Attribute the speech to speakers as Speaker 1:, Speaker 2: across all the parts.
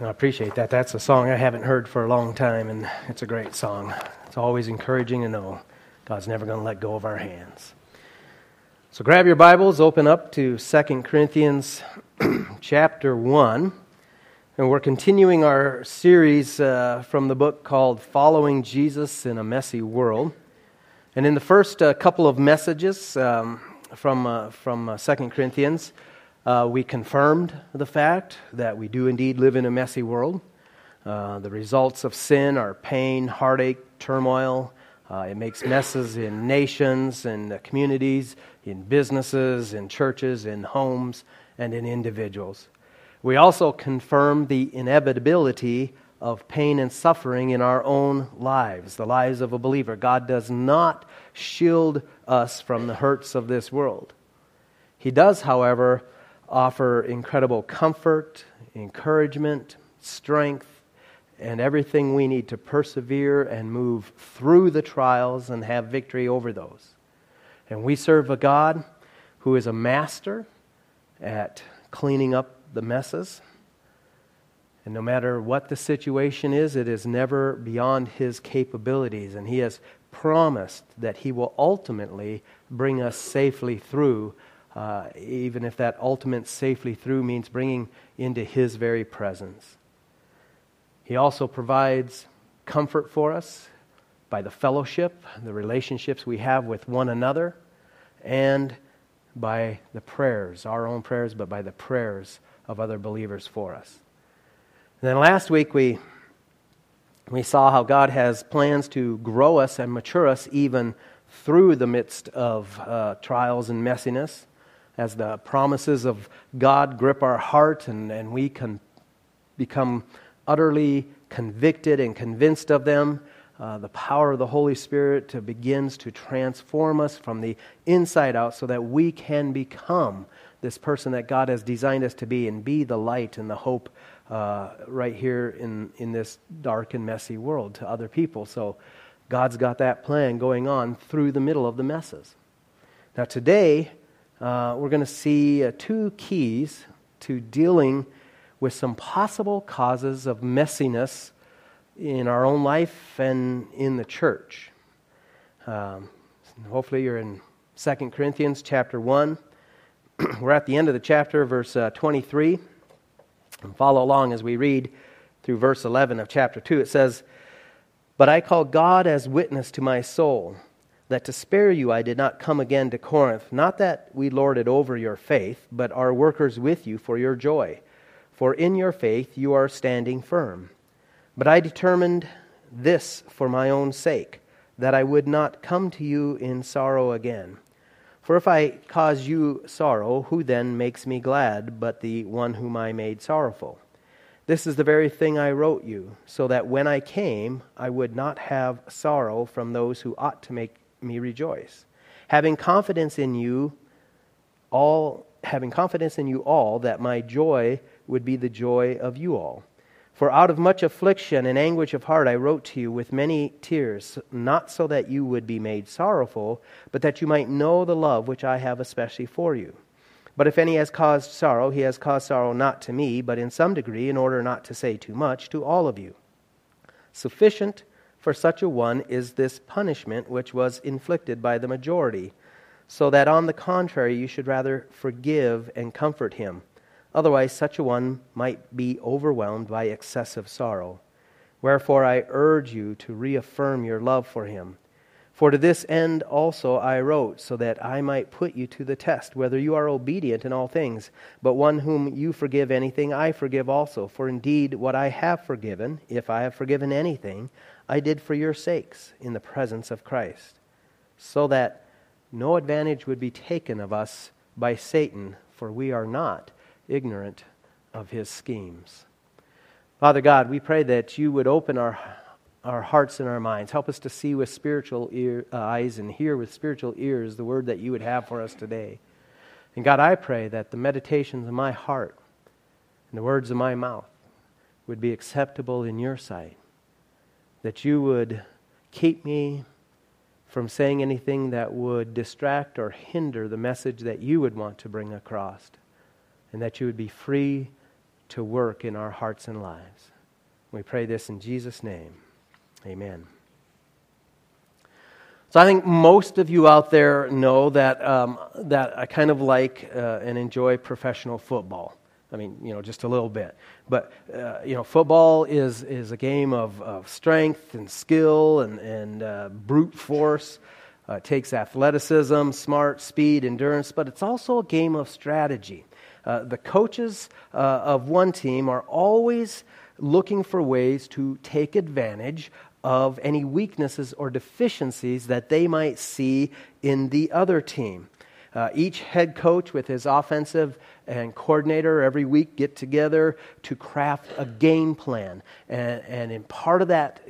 Speaker 1: I appreciate that. That's a song I haven't heard for a long time, and it's a great song. It's always encouraging to know God's never going to let go of our hands. So grab your Bibles, open up to 2 Corinthians chapter 1. And we're continuing our series uh, from the book called Following Jesus in a Messy World. And in the first uh, couple of messages um, from, uh, from 2 uh, Corinthians, uh, we confirmed the fact that we do indeed live in a messy world. Uh, the results of sin are pain, heartache, turmoil. Uh, it makes messes in nations and communities, in businesses, in churches, in homes, and in individuals. We also confirmed the inevitability of pain and suffering in our own lives, the lives of a believer. God does not shield us from the hurts of this world. He does, however, offer incredible comfort, encouragement, strength, and everything we need to persevere and move through the trials and have victory over those. And we serve a God who is a master at cleaning up the messes. And no matter what the situation is, it is never beyond his capabilities. And he has promised that he will ultimately bring us safely through uh, even if that ultimate safely through means bringing into His very presence. He also provides comfort for us by the fellowship, the relationships we have with one another, and by the prayers, our own prayers, but by the prayers of other believers for us. And then last week we, we saw how God has plans to grow us and mature us even through the midst of uh, trials and messiness as the promises of God grip our heart and, and we can become utterly convicted and convinced of them, uh, the power of the Holy Spirit to begins to transform us from the inside out so that we can become this person that God has designed us to be and be the light and the hope uh, right here in, in this dark and messy world to other people. So God's got that plan going on through the middle of the messes. Now, today, uh, we're going to see uh, two keys to dealing with some possible causes of messiness in our own life and in the church. Um, hopefully, you're in 2 Corinthians chapter 1. we're at the end of the chapter, verse uh, 23. And follow along as we read through verse 11 of chapter 2. It says, But I call God as witness to my soul that to spare you I did not come again to Corinth, not that we lord it over your faith, but are workers with you for your joy. For in your faith you are standing firm. But I determined this for my own sake, that I would not come to you in sorrow again. For if I cause you sorrow, who then makes me glad but the one whom I made sorrowful? This is the very thing I wrote you, so that when I came I would not have sorrow from those who ought to make me rejoice. Having confidence in you all having confidence in you all that my joy would be the joy of you all. For out of much affliction and anguish of heart I wrote to you with many tears, not so that you would be made sorrowful, but that you might know the love which I have especially for you. But if any has caused sorrow, he has caused sorrow not to me, but in some degree, in order not to say too much, to all of you. Sufficient for such a one is this punishment which was inflicted by the majority, so that on the contrary you should rather forgive and comfort him. Otherwise, such a one might be overwhelmed by excessive sorrow. Wherefore, I urge you to reaffirm your love for him. For to this end also I wrote, so that I might put you to the test, whether you are obedient in all things. But one whom you forgive anything, I forgive also. For indeed, what I have forgiven, if I have forgiven anything, I did for your sakes in the presence of Christ, so that no advantage would be taken of us by Satan, for we are not ignorant of his schemes. Father God, we pray that you would open our, our hearts and our minds. Help us to see with spiritual ear, uh, eyes and hear with spiritual ears the word that you would have for us today. And God, I pray that the meditations of my heart and the words of my mouth would be acceptable in your sight that you would keep me from saying anything that would distract or hinder the message that you would want to bring across, and that you would be free to work in our hearts and lives. We pray this in Jesus' name. Amen. So I think most of you out there know that, um, that I kind of like uh, and enjoy professional football. I mean, you know, just a little bit. But, uh, you know, football is, is a game of, of strength and skill and, and uh, brute force. Uh, it takes athleticism, smart, speed, endurance, but it's also a game of strategy. Uh, the coaches uh, of one team are always looking for ways to take advantage of any weaknesses or deficiencies that they might see in the other team. Uh, each head coach with his offensive and coordinator every week get together to craft a game plan. And, and in part of that,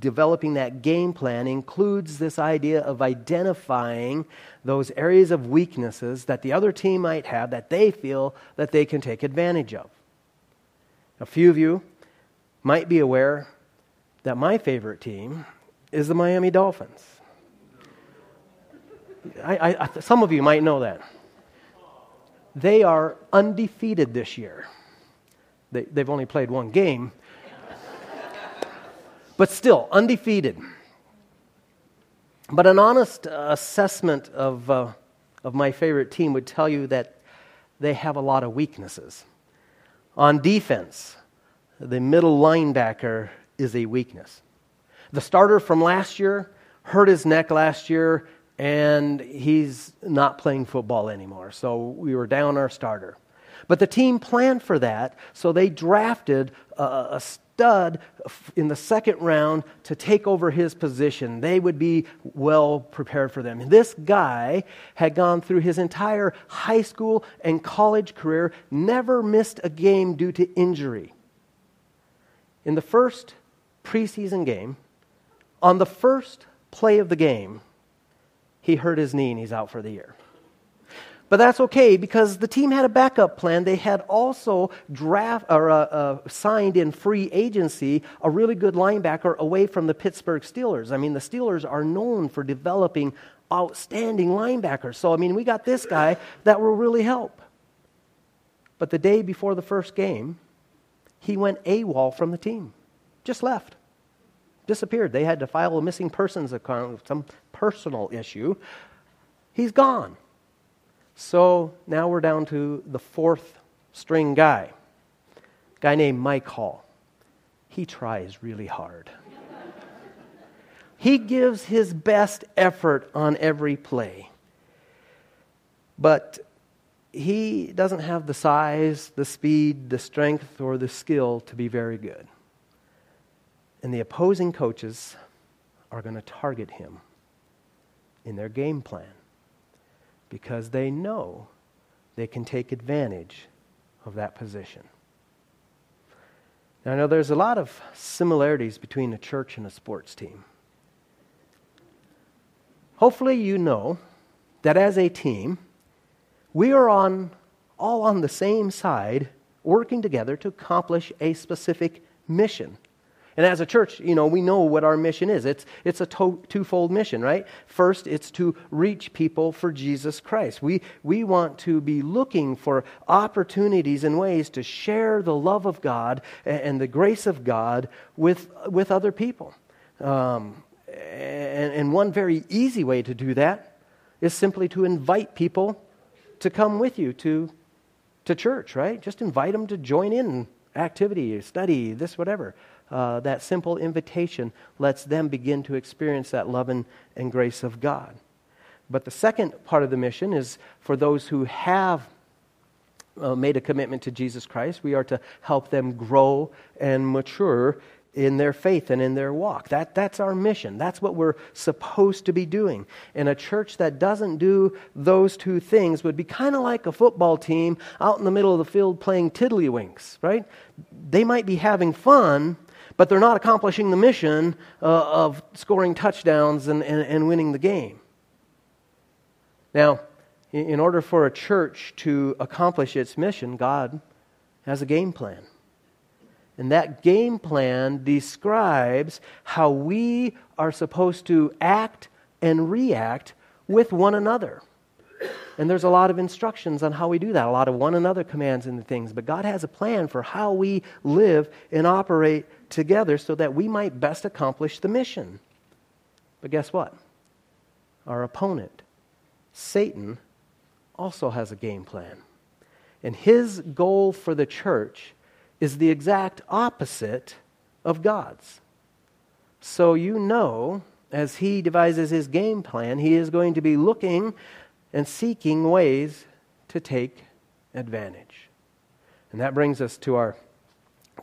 Speaker 1: developing that game plan includes this idea of identifying those areas of weaknesses that the other team might have that they feel that they can take advantage of. A few of you might be aware that my favorite team is the Miami Dolphins. I, I, some of you might know that. They are undefeated this year. They, they've only played one game, but still undefeated. But an honest assessment of, uh, of my favorite team would tell you that they have a lot of weaknesses. On defense, the middle linebacker is a weakness. The starter from last year hurt his neck last year and he's not playing football anymore. So we were down our starter. But the team planned for that, so they drafted a, a stud in the second round to take over his position. They would be well prepared for them. This guy had gone through his entire high school and college career, never missed a game due to injury. In the first preseason game, on the first play of the game, he hurt his knee and he's out for the year. But that's okay because the team had a backup plan. They had also draft or uh, uh, signed in free agency a really good linebacker away from the Pittsburgh Steelers. I mean, the Steelers are known for developing outstanding linebackers. So I mean, we got this guy that will really help. But the day before the first game, he went AWOL from the team, just left disappeared. They had to file a missing persons account, some personal issue. He's gone. So now we're down to the fourth string guy, guy named Mike Hull. He tries really hard. he gives his best effort on every play. But he doesn't have the size, the speed, the strength, or the skill to be very good. And the opposing coaches are going to target him in their game plan because they know they can take advantage of that position. Now, I know there's a lot of similarities between a church and a sports team. Hopefully, you know that as a team, we are on, all on the same side, working together to accomplish a specific mission. And as a church, you know, we know what our mission is. It's, it's a to- twofold mission, right? First, it's to reach people for Jesus Christ. We, we want to be looking for opportunities and ways to share the love of God and, the grace of God with, with other people. Um, and, and one very easy way to do that is simply to invite people to come with you to, to church, right? Just invite them to join in activity, study, this, whatever uh, that simple invitation lets them begin to experience that love and, and grace of God. But the second part of the mission is for those who have uh, made a commitment to Jesus Christ. We are to help them grow and mature in their faith and in their walk. That, that's our mission. That's what we're supposed to be doing. And a church that doesn't do those two things would be kind of like a football team out in the middle of the field playing tiddlywinks, right? They might be having fun, but they're not accomplishing the mission uh, of scoring touchdowns and, and, and winning the game. Now, in order for a church to accomplish its mission, God has a game plan. And that game plan describes how we are supposed to act and react with one another. And there's a lot of instructions on how we do that, a lot of one another commands and things. But God has a plan for how we live and operate together so that we might best accomplish the mission. But guess what? Our opponent, Satan, also has a game plan. And his goal for the church is the exact opposite of God's. So you know, as he devises his game plan, he is going to be looking and seeking ways to take advantage. And that brings us to our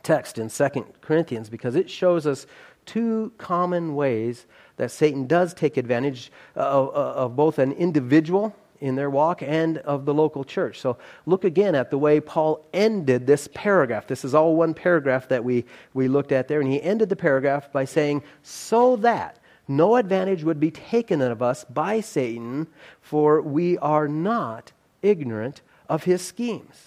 Speaker 1: text in 2 Corinthians because it shows us two common ways that Satan does take advantage uh, of, uh, of both an individual in their walk and of the local church. So look again at the way Paul ended this paragraph. This is all one paragraph that we, we looked at there. And he ended the paragraph by saying, So that no advantage would be taken of us by Satan, for we are not ignorant of his schemes.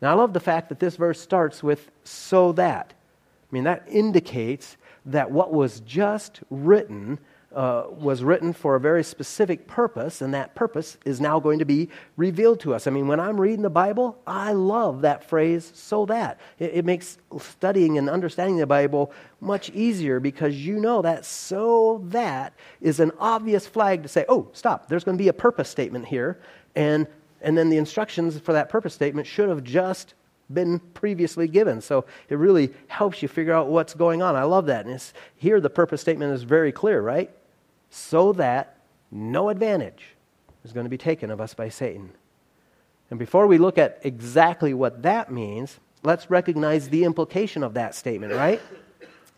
Speaker 1: Now, I love the fact that this verse starts with so that. I mean, that indicates that what was just written uh, was written for a very specific purpose, and that purpose is now going to be revealed to us. I mean, when I'm reading the Bible, I love that phrase, so that. It, it makes studying and understanding the Bible much easier because you know that so that is an obvious flag to say, oh, stop, there's going to be a purpose statement here, and, and then the instructions for that purpose statement should have just been previously given. So it really helps you figure out what's going on. I love that. And here the purpose statement is very clear, right? so that no advantage is going to be taken of us by Satan. And before we look at exactly what that means, let's recognize the implication of that statement, right?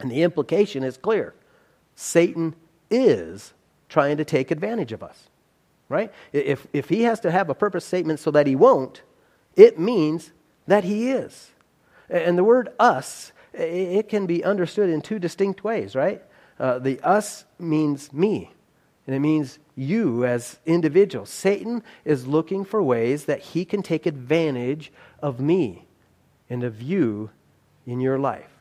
Speaker 1: And the implication is clear Satan is trying to take advantage of us, right? If, if he has to have a purpose statement so that he won't, it means that he is. And the word us, it can be understood in two distinct ways, right? Uh, the us means me, and it means you as individuals. Satan is looking for ways that he can take advantage of me and of you in your life.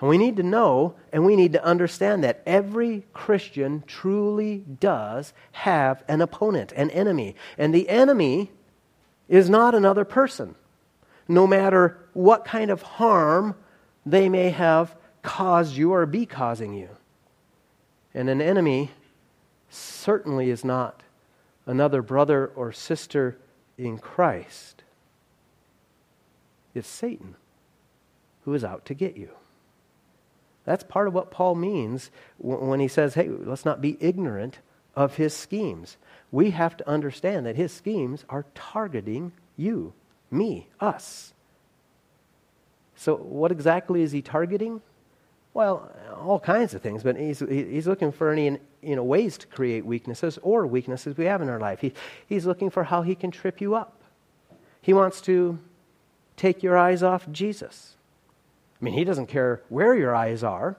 Speaker 1: And we need to know and we need to understand that every Christian truly does have an opponent, an enemy. And the enemy is not another person, no matter what kind of harm they may have caused you or be causing you. And an enemy certainly is not another brother or sister in Christ. It's Satan who is out to get you. That's part of what Paul means when he says, hey, let's not be ignorant of his schemes. We have to understand that his schemes are targeting you, me, us. So, what exactly is he targeting? Well, all kinds of things, but he's, he's looking for any you know, ways to create weaknesses or weaknesses we have in our life. He, he's looking for how he can trip you up. He wants to take your eyes off Jesus. I mean, he doesn't care where your eyes are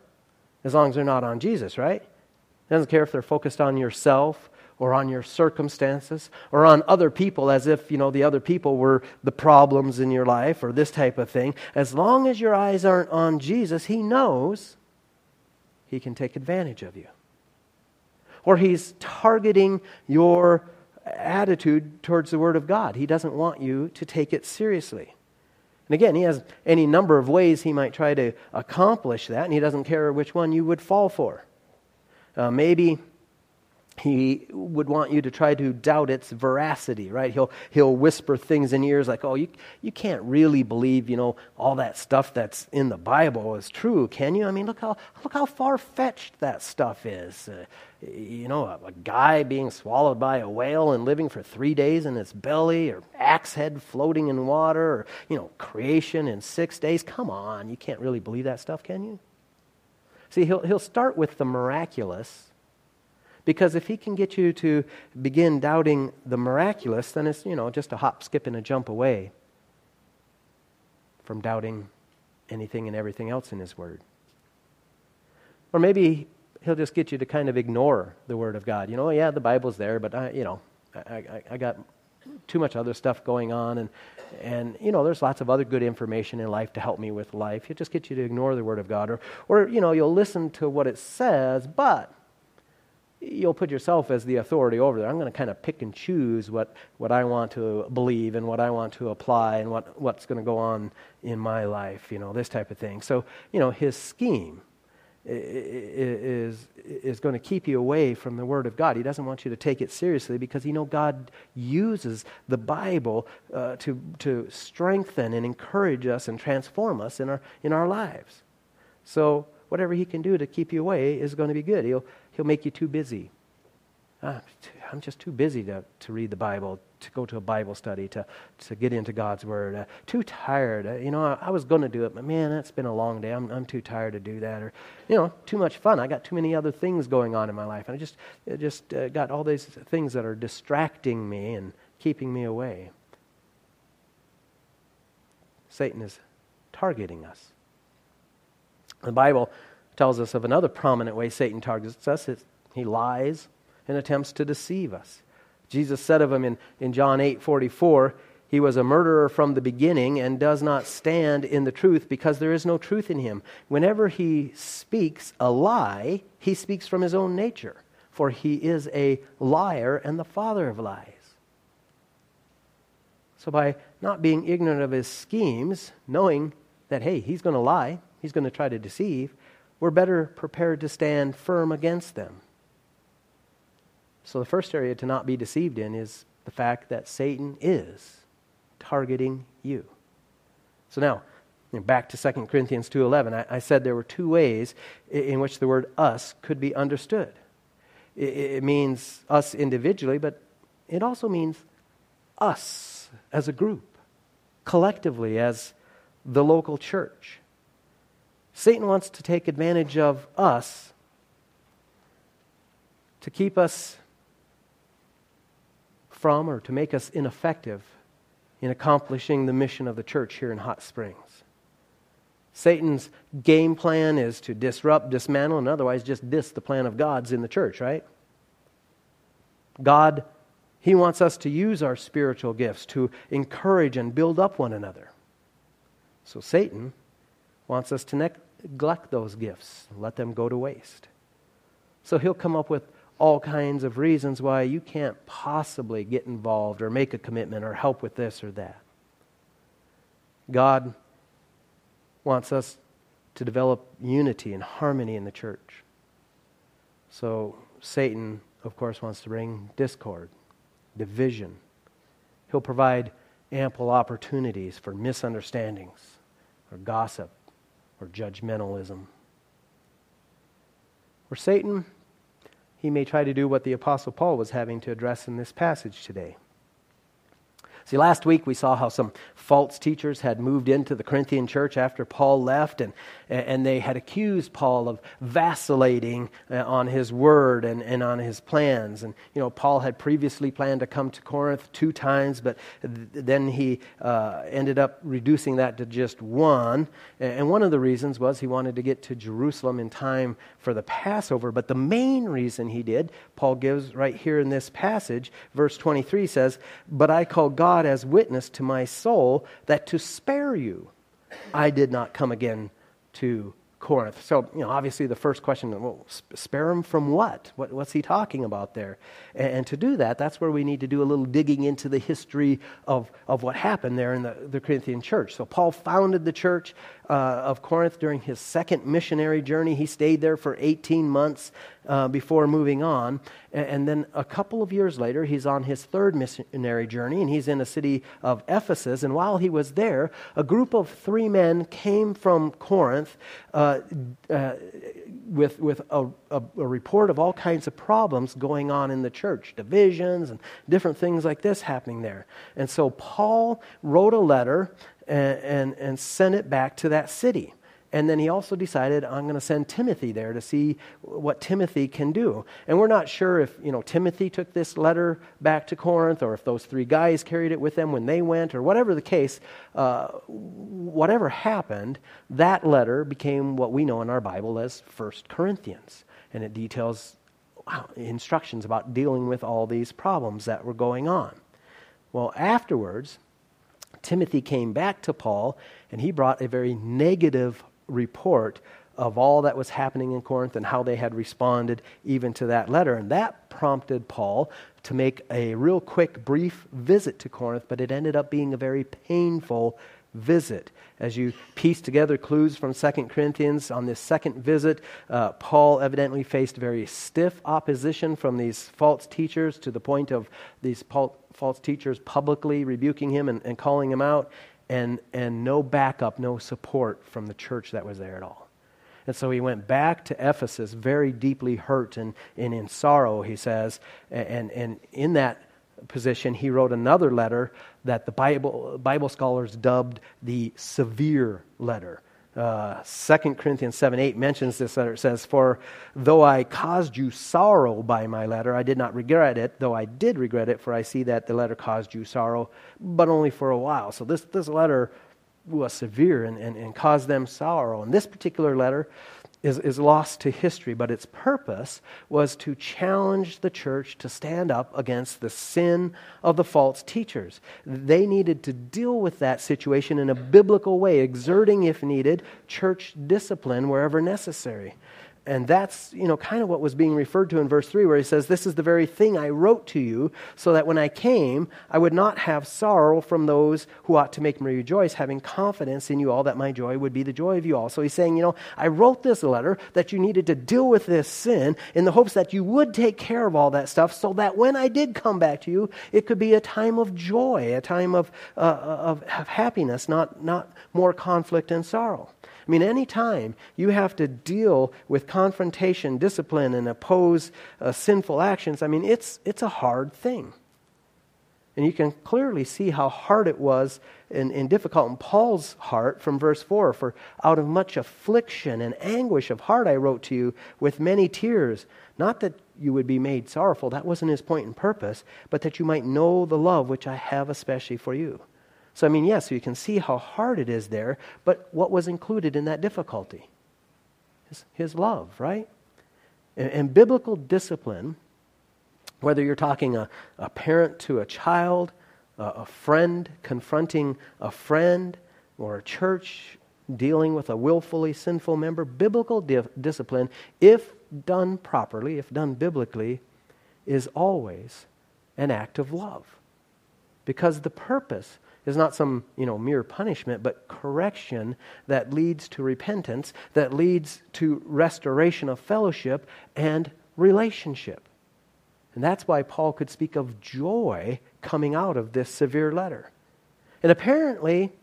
Speaker 1: as long as they're not on Jesus, right? He doesn't care if they're focused on yourself or on your circumstances or on other people as if, you know, the other people were the problems in your life or this type of thing. As long as your eyes aren't on Jesus, He knows He can take advantage of you. Or He's targeting your attitude towards the Word of God. He doesn't want you to take it seriously. And again, he has any number of ways he might try to accomplish that, and he doesn't care which one you would fall for. Uh, maybe he would want you to try to doubt its veracity, right? He'll, he'll whisper things in your ears like, oh, you, you can't really believe, you know, all that stuff that's in the Bible is true, can you? I mean, look how, look how far-fetched that stuff is. Uh, you know, a, a, guy being swallowed by a whale and living for three days in its belly, or axe head floating in water, or, you know, creation in six days. Come on, you can't really believe that stuff, can you? See, he'll, he'll start with the miraculous because if he can get you to begin doubting the miraculous, then it's, you know, just a hop, skip, and a jump away from doubting anything and everything else in his word. Or maybe he'll just get you to kind of ignore the word of God. You know, yeah, the Bible's there, but I, you know, I, I, I got too much other stuff going on and and you know there's lots of other good information in life to help me with life he'll just get you to ignore the word of god or or you know you'll listen to what it says but you'll put yourself as the authority over there. I'm going to kind of pick and choose what, what I want to believe and what I want to apply and what, what's going to go on in my life, you know, this type of thing. So, you know, his scheme is, is going to keep you away from the Word of God. He doesn't want you to take it seriously because you know God uses the Bible uh, to, to strengthen and encourage us and transform us in our, in our lives. So, whatever He can do to keep you away is going to be good. He'll, he'll make you too busy. Ah, I'm just too busy to, to read the Bible, to go to a Bible study, to, to get into God's Word. Uh, too tired. Uh, you know, I, I was going to do it, but man, that's been a long day. I'm, I'm too tired to do that. Or, you know, too much fun. I got too many other things going on in my life. And I just, I just uh, got all these things that are distracting me and keeping me away. Satan is targeting us. The Bible tells us of another prominent way Satan targets us. It's, he lies and attempts to deceive us. Jesus said of him in, in John 8 44, he was a murderer from the beginning and does not stand in the truth because there is no truth in him. Whenever he speaks a lie, he speaks from his own nature, for he is a liar and the father of lies. So, by not being ignorant of his schemes, knowing that, hey, he's going to lie, he's going to try to deceive, we're better prepared to stand firm against them. So, the first area to not be deceived in is the fact that Satan is targeting you. So, now, back to 2 Corinthians 2.11, I, I said there were two ways in which the word us could be understood. It, it means us individually, but it also means us as a group, collectively as the local church. Satan wants to take advantage of us to keep us from or to make us ineffective in accomplishing the mission of the church here in Hot Springs. Satan's game plan is to disrupt, dismantle, and otherwise just diss the plan of God's in the church, right? God, He wants us to use our spiritual gifts to encourage and build up one another. So Satan wants us to neglect those gifts, let them go to waste. So he'll come up with all kinds of reasons why you can't possibly get involved or make a commitment or help with this or that. God wants us to develop unity and harmony in the church. So, Satan, of course, wants to bring discord, division. He'll provide ample opportunities for misunderstandings or gossip or judgmentalism. Or Satan he may try to do what the Apostle Paul was having to address in this passage today. See, last week we saw how some false teachers had moved into the Corinthian church after Paul left, and, and they had accused Paul of vacillating uh, on his word and, and on his plans. And, you know, Paul had previously planned to come to Corinth two times, but then he uh, ended up reducing that to just one. And one of the reasons was he wanted to get to Jerusalem in time for the Passover. But the main reason he did, Paul gives right here in this passage, verse 23 says, But I call God God as witness to my soul that to spare you, I did not come again to Corinth. So, you know, obviously the first question, well, spare him from what? what what's he talking about there? And, and, to do that, that's where we need to do a little digging into the history of, of what happened there in the, the Corinthian church. So, Paul founded the church uh, of Corinth during his second missionary journey. He stayed there for 18 months uh, before moving on. And, then a couple of years later, he's on his third missionary journey, and he's in a city of Ephesus. And while he was there, a group of three men came from Corinth uh, uh with, with a, a, a report of all kinds of problems going on in the church, divisions and different things like this happening there. And so Paul wrote a letter and, and, and sent it back to that city. And then he also decided, I'm going to send Timothy there to see what Timothy can do. And we're not sure if, you know, Timothy took this letter back to Corinth or if those three guys carried it with them when they went or whatever the case. Uh, whatever happened, that letter became what we know in our Bible as First Corinthians. And it details instructions about dealing with all these problems that were going on. Well, afterwards, Timothy came back to Paul and he brought a very negative report of all that was happening in Corinth and how they had responded even to that letter. And that prompted Paul to make a real quick, brief visit to Corinth, but it ended up being a very painful visit. As you piece together clues from 2 Corinthians, on this second visit, uh, Paul evidently faced very stiff opposition from these false teachers to the point of these false teachers publicly rebuking him and, and calling him out, and, and no backup, no support from the church that was there at all. And so he went back to Ephesus very deeply hurt and, and in sorrow, he says. And, and in that position, he wrote another letter that the Bible, Bible scholars dubbed the severe letter. Uh, 2 Corinthians 7 8 mentions this letter. It says, For though I caused you sorrow by my letter, I did not regret it, though I did regret it, for I see that the letter caused you sorrow, but only for a while. So this, this letter was severe and, and, and caused them sorrow. And this particular letter is, is lost to history, but its purpose was to challenge the church to stand up against the sin of the false teachers. They needed to deal with that situation in a biblical way, exerting, if needed, church discipline wherever necessary. And that's, you know, kind of what was being referred to in verse 3, where he says, This is the very thing I wrote to you, so that when I came, I would not have sorrow from those who ought to make me rejoice, having confidence in you all that my joy would be the joy of you all. So he's saying, you know, I wrote this letter that you needed to deal with this sin in the hopes that you would take care of all that stuff, so that when I did come back to you, it could be a time of joy, a time of, uh, of, of happiness, not, not more conflict and sorrow. I mean, anytime you have to deal with confrontation, discipline, and oppose uh, sinful actions, I mean, it's, it's a hard thing. And you can clearly see how hard it was and, and, difficult in Paul's heart from verse 4 For out of much affliction and anguish of heart I wrote to you with many tears. Not that you would be made sorrowful, that wasn't his point and purpose, but that you might know the love which I have especially for you. So, I mean, yes, so you can see how hard it is there, but what was included in that difficulty? His, his love, right? And, and, biblical discipline, whether you're talking a, a parent to a child, a, a friend confronting a friend, or a church dealing with a willfully sinful member, biblical di- discipline, if done properly, if done biblically, is always an act of love. Because the purpose is not some you know mere punishment but correction that leads to repentance that leads to restoration of fellowship and relationship. And that's why paul could speak of joy coming out of this severe letter. And apparently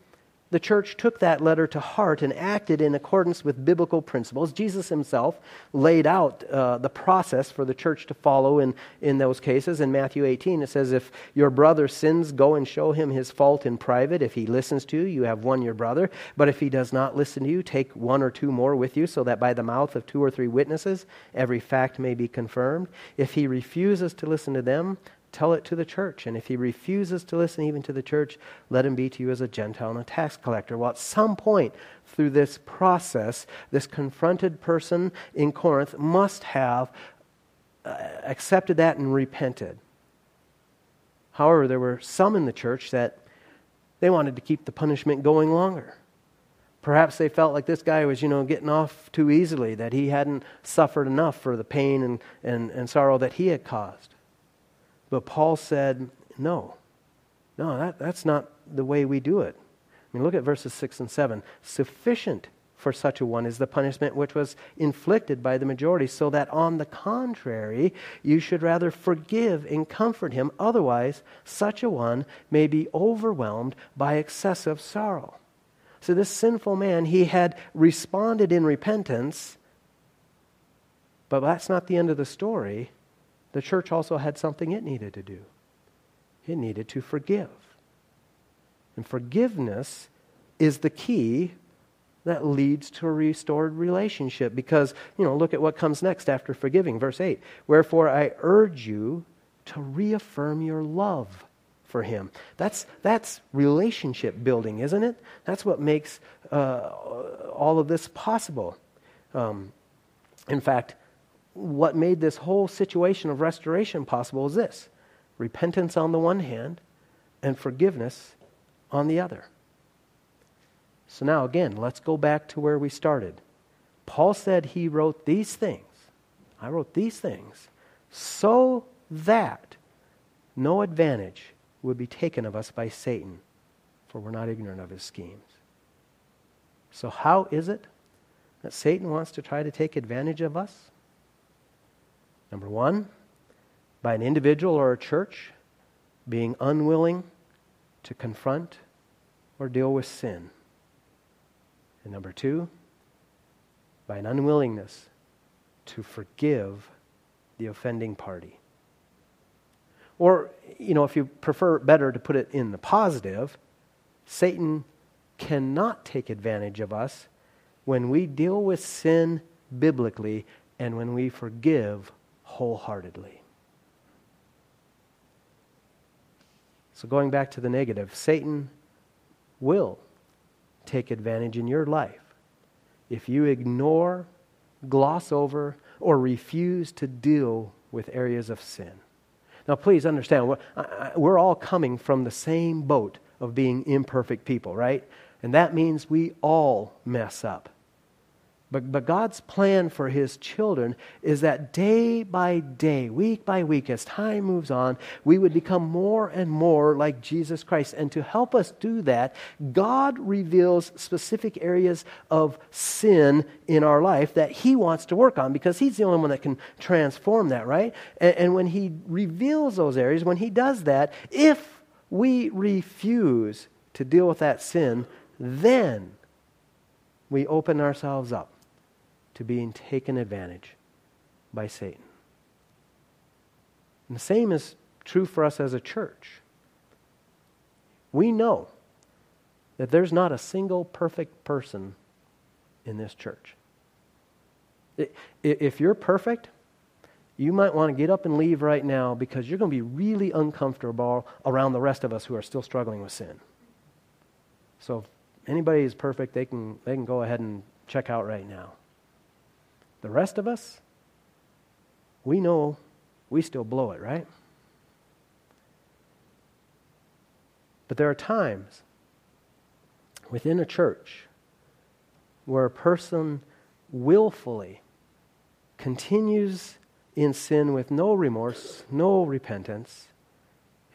Speaker 1: the church took that letter to heart and acted in accordance with biblical principles. Jesus himself laid out uh, the process for the church to follow in, in those cases. In Matthew 18, it says, If your brother sins, go and show him his fault in private. If he listens to you, you have won your brother. But if he does not listen to you, take one or two more with you, so that by the mouth of two or three witnesses every fact may be confirmed. If he refuses to listen to them, tell it to the church. And if he refuses to listen even to the church, let him be to you as a Gentile and a tax collector. Well, at some point through this process, this confronted person in Corinth must have uh, accepted that and repented. However, there were some in the church that they wanted to keep the punishment going longer. Perhaps they felt like this guy was, you know, getting off too easily, that he hadn't suffered enough for the pain and, and, and sorrow that he had caused. But Paul said, no, no, that, that's not the way we do it. I mean, look at verses 6 and 7. Sufficient for such a one is the punishment which was inflicted by the majority, so that on the contrary, you should rather forgive and comfort him. Otherwise, such a one may be overwhelmed by excessive sorrow. So, this sinful man, he had responded in repentance, but that's not the end of the story the church also had something it needed to do it needed to forgive. And forgiveness is the key that leads to a restored relationship because, you know, look at what comes next after forgiving. Verse 8 Wherefore I urge you to reaffirm your love for him. That's, that's relationship building, isn't it? That's what makes uh, all of this possible. Um, in fact, what made this whole situation of restoration possible is this repentance on the one hand and forgiveness on the other. So now, again, let's go back to where we started. Paul said he wrote these things. I wrote these things so that no advantage would be taken of us by Satan, for we're not ignorant of his schemes. So, how is it that Satan wants to try to take advantage of us? Number one, by an individual or a church being unwilling to confront or deal with sin. And number two, by an unwillingness to forgive the offending party. Or, you know, if you prefer better to put it in the positive, Satan cannot take advantage of us when we deal with sin biblically and when we forgive wholeheartedly. So, going back to the negative, Satan will take advantage in your life if you ignore, gloss over, or refuse to deal with areas of sin. Now, please understand, we're all coming from the same boat of being imperfect people, right? And that means we all mess up. But, but God's plan for His children is that day by day, week by week, as time moves on, we would become more and more like Jesus Christ. And to help us do that, God reveals specific areas of sin in our life that He wants to work on because He's the only one that can transform that, right? And, and when He reveals those areas, when He does that, if we refuse to deal with that sin, then we open ourselves up to being taken advantage by Satan. And the same is true for us as a church. We know that there's not a single perfect person in this church. If you're perfect, you might want to get up and leave right now because you're going to be really uncomfortable around the rest of us who are still struggling with sin. So if anybody is perfect, they can, they can go ahead and check out right now. The rest of us, we know we still blow it, right? But there are times within a church where a person willfully continues in sin with no remorse, no repentance.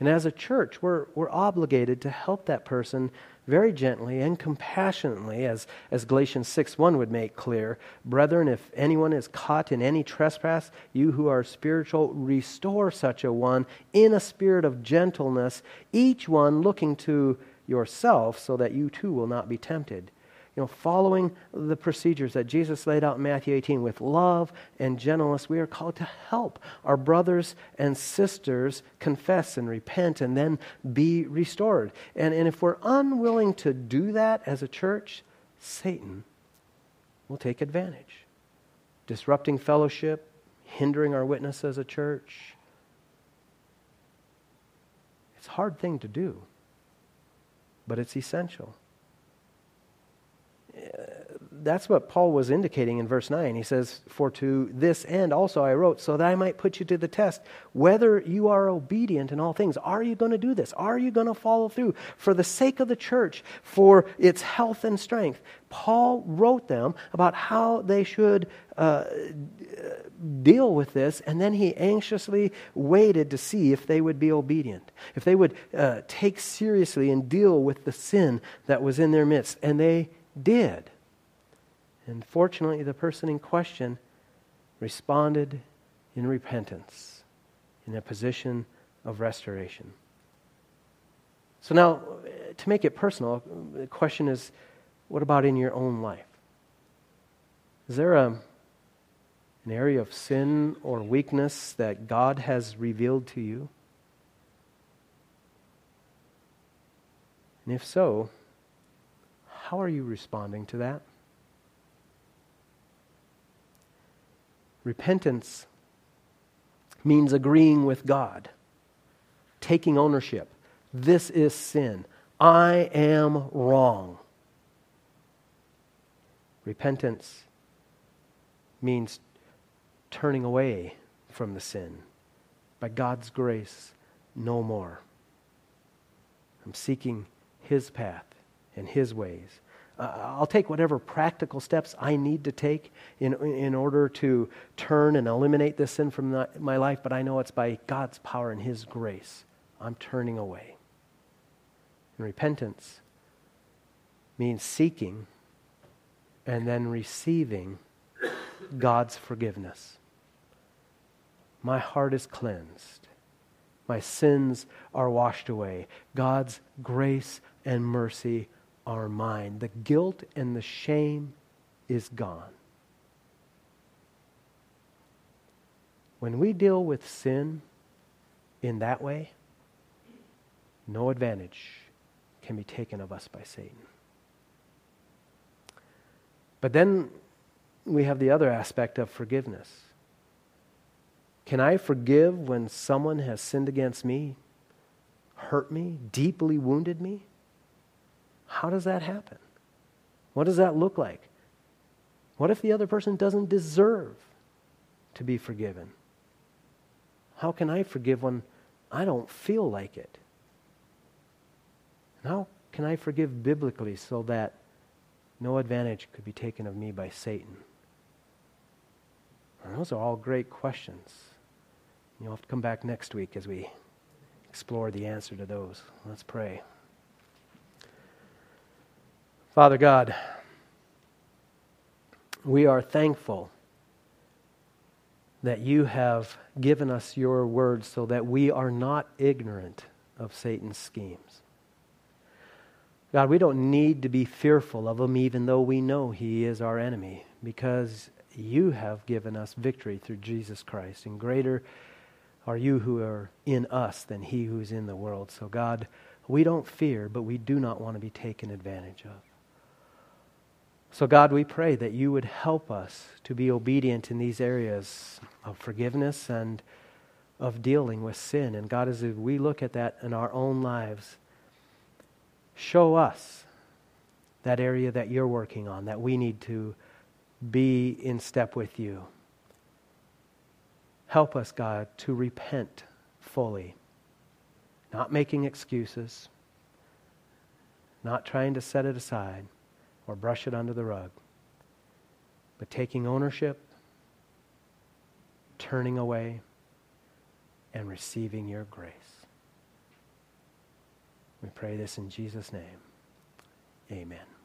Speaker 1: And as a church, we're, we're obligated to help that person very gently and compassionately, as, as Galatians 6 1 would make clear. Brethren, if anyone is caught in any trespass, you who are spiritual, restore such a one in a spirit of gentleness, each one looking to yourself, so that you too will not be tempted you know, following the procedures that Jesus laid out in Matthew 18 with love and gentleness, we are called to help our brothers and sisters confess and repent and then be restored. And, and if we're unwilling to do that as a church, Satan will take advantage, disrupting fellowship, hindering our witness as a church. It's a hard thing to do, but it's essential that's what Paul was indicating in verse 9. He says, For to this end also I wrote, so that I might put you to the test, whether you are obedient in all things. Are you going to do this? Are you going to follow through? For the sake of the church, for its health and strength. Paul wrote them about how they should uh, deal with this, and then he anxiously waited to see if they would be obedient, if they would uh, take seriously and deal with the sin that was in their midst. And they did. And fortunately, the person in question responded in repentance, in a position of restoration. So now, to make it personal, the question is what about in your own life? Is there a, an area of sin or weakness that God has revealed to you? And if so, how are you responding to that? Repentance means agreeing with God, taking ownership. This is sin. I am wrong. Repentance means turning away from the sin. By God's grace, no more. I'm seeking His path and His ways. Uh, I'll take whatever practical steps I need to take in, in order to turn and eliminate this sin from my life, but I know it's by God's power and His grace. I'm turning away. And repentance means seeking and then receiving God's forgiveness. My heart is cleansed. My sins are washed away. God's grace and mercy are mine. The guilt and the shame is gone. When we deal with sin in that way, no advantage can be taken of us by Satan. But then we have the other aspect of forgiveness. Can I forgive when someone has sinned against me, hurt me, deeply wounded me? How does that happen? What does that look like? What if the other person doesn't deserve to be forgiven? How can I forgive when I don't feel like it? And how can I forgive biblically so that no advantage could be taken of me by Satan? And those are all great questions. You'll have to come back next week as we explore the answer to those. Let's pray. Father God, we are thankful that you have given us your word so that we are not ignorant of Satan's schemes. God, we don't need to be fearful of him even though we know he is our enemy because you have given us victory through Jesus Christ. And greater are you who are in us than he who is in the world. So, God, we don't fear, but we do not want to be taken advantage of. So, God, we pray that you would help us to be obedient in these areas of forgiveness and of dealing with sin. And God, as we look at that in our own lives, Show us that area that you're working on, that we need to be in step with you. Help us, God, to repent fully, not making excuses, not trying to set it aside or brush it under the rug, but taking ownership, turning away, and receiving your grace. We pray this in Jesus' name. Amen.